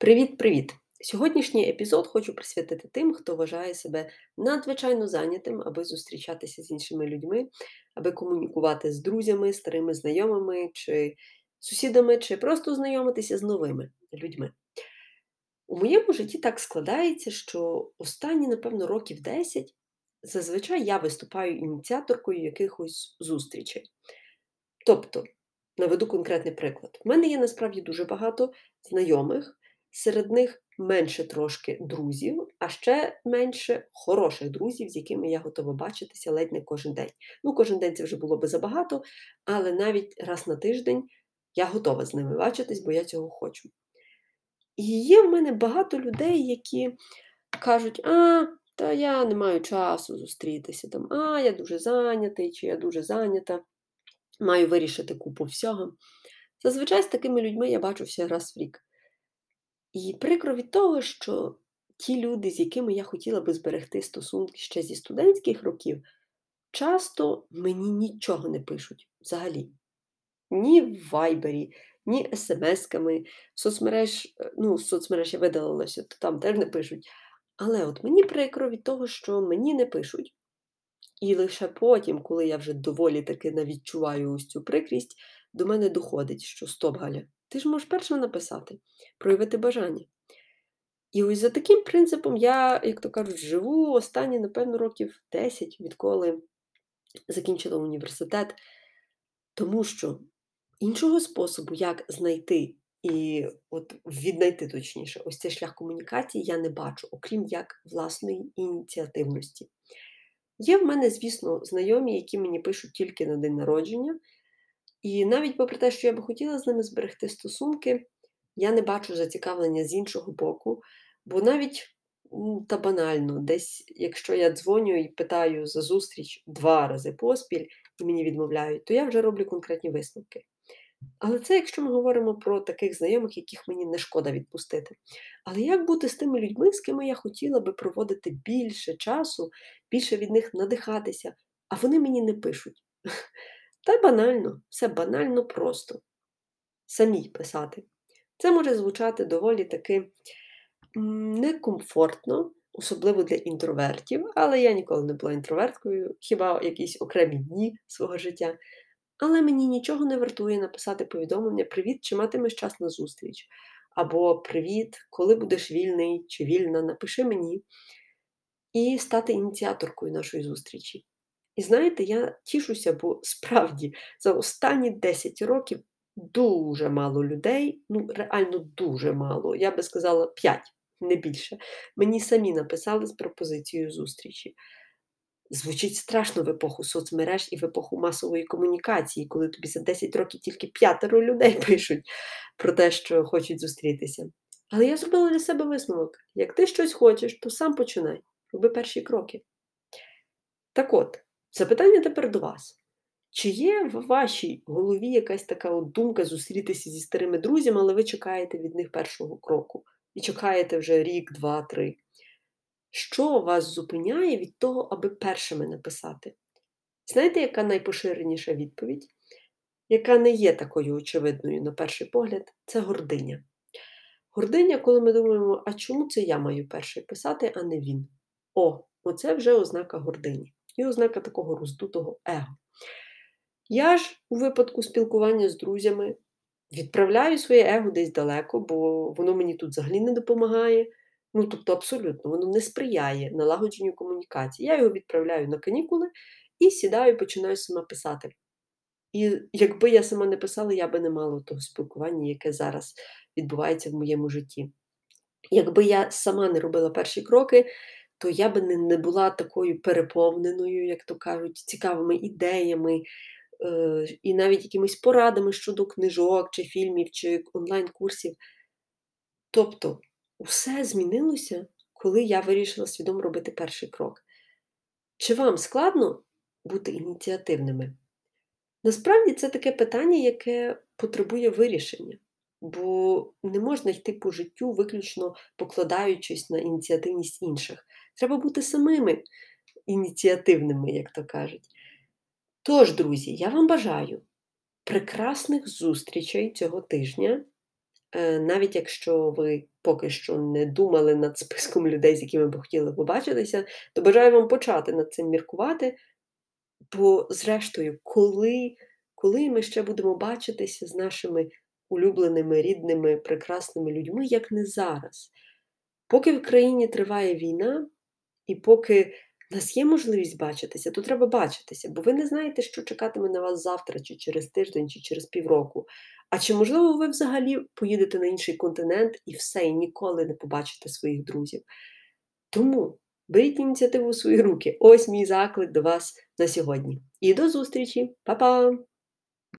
Привіт-привіт! Сьогоднішній епізод хочу присвятити тим, хто вважає себе надзвичайно зайнятим, аби зустрічатися з іншими людьми, аби комунікувати з друзями, старими знайомими, чи сусідами, чи просто знайомитися з новими людьми. У моєму житті так складається, що останні, напевно, років 10 зазвичай я виступаю ініціаторкою якихось зустрічей. Тобто, наведу конкретний приклад. У мене є насправді дуже багато знайомих. Серед них менше трошки друзів, а ще менше хороших друзів, з якими я готова бачитися ледь не кожен день. Ну, кожен день це вже було би забагато, але навіть раз на тиждень я готова з ними бачитись, бо я цього хочу. І є в мене багато людей, які кажуть, а, та я не маю часу зустрітися, там, а, я дуже зайнятий, чи я дуже зайнята, маю вирішити купу всього. Зазвичай з такими людьми я бачуся раз в рік. І прикро від того, що ті люди, з якими я хотіла би зберегти стосунки ще зі студентських років, часто мені нічого не пишуть взагалі. Ні в вайбері, ні смс-ками, соцмереж, е, ну, соцмереж я видалилася, то там теж не пишуть. Але от мені прикро від того, що мені не пишуть. І лише потім, коли я вже доволі таки навідчуваю ось цю прикрість, до мене доходить, що стоп, Галя, ти ж можеш першим написати, проявити бажання. І ось за таким принципом я, як то кажуть, живу останні, напевно, років 10, відколи закінчила університет, тому що іншого способу, як знайти і от віднайти точніше, ось цей шлях комунікації я не бачу, окрім як власної ініціативності. Є в мене, звісно, знайомі, які мені пишуть тільки на день народження. І навіть попри те, що я би хотіла з ними зберегти стосунки, я не бачу зацікавлення з іншого боку, бо навіть та банально, десь, якщо я дзвоню і питаю за зустріч два рази поспіль і мені відмовляють, то я вже роблю конкретні висновки. Але це якщо ми говоримо про таких знайомих, яких мені не шкода відпустити. Але як бути з тими людьми, з ким я хотіла би проводити більше часу, більше від них надихатися, а вони мені не пишуть? Та банально, все банально просто. Самій писати. Це може звучати доволі таки некомфортно, особливо для інтровертів, але я ніколи не була інтроверткою, хіба якісь окремі дні свого життя. Але мені нічого не вартує написати повідомлення Привіт, чи матимеш час на зустріч. Або Привіт, коли будеш вільний чи вільна, напиши мені. І стати ініціаторкою нашої зустрічі. І знаєте, я тішуся, бо справді за останні 10 років дуже мало людей, ну, реально дуже мало. Я би сказала 5, не більше. Мені самі написали з пропозицією зустрічі. Звучить страшно в епоху соцмереж і в епоху масової комунікації, коли тобі за 10 років тільки п'ятеро людей пишуть про те, що хочуть зустрітися. Але я зробила для себе висновок: як ти щось хочеш, то сам починай, роби перші кроки. Так от, запитання тепер до вас. Чи є в вашій голові якась така от думка зустрітися зі старими друзями, але ви чекаєте від них першого кроку і чекаєте вже рік, два, три? Що вас зупиняє від того, аби першими написати? Знаєте, яка найпоширеніша відповідь, яка не є такою очевидною, на перший погляд, це гординя. Гординя, коли ми думаємо, а чому це я маю перший писати, а не він? О, оце вже ознака гордині і ознака такого роздутого его. Я ж у випадку спілкування з друзями відправляю своє его десь далеко, бо воно мені тут взагалі не допомагає. Ну, тобто, абсолютно, воно не сприяє налагодженню комунікації. Я його відправляю на канікули і сідаю, починаю сама писати. І якби я сама не писала, я би не мала того спілкування, яке зараз відбувається в моєму житті. Якби я сама не робила перші кроки, то я би не, була такою переповненою, як то кажуть, цікавими ідеями е, і навіть якимись порадами щодо книжок, чи фільмів, чи онлайн-курсів. Тобто, усе змінилося, коли я вирішила свідомо робити перший крок. Чи вам складно бути ініціативними? Насправді це таке питання, яке потребує вирішення, бо не можна йти по життю, виключно покладаючись на ініціативність інших. Треба бути самими ініціативними, як то кажуть. Тож, друзі, я вам бажаю прекрасних зустрічей цього тижня, Е, навіть якщо ви поки що не думали над списком людей, з якими б хотіли побачитися, то бажаю вам почати над цим міркувати. Бо, зрештою, коли коли ми ще будемо бачитися з нашими улюбленими, рідними, прекрасними людьми, як не зараз? Поки в країні триває війна, і поки в нас є можливість бачитися, то треба бачитися, бо ви не знаєте, що чекатиме на вас завтра, чи через тиждень, чи через півроку. А чи, можливо, ви взагалі поїдете на інший континент і все, і ніколи не побачите своїх друзів? Тому беріть ініціативу у свої руки. Ось мій заклик до вас на сьогодні. І до зустрічі! Па-па!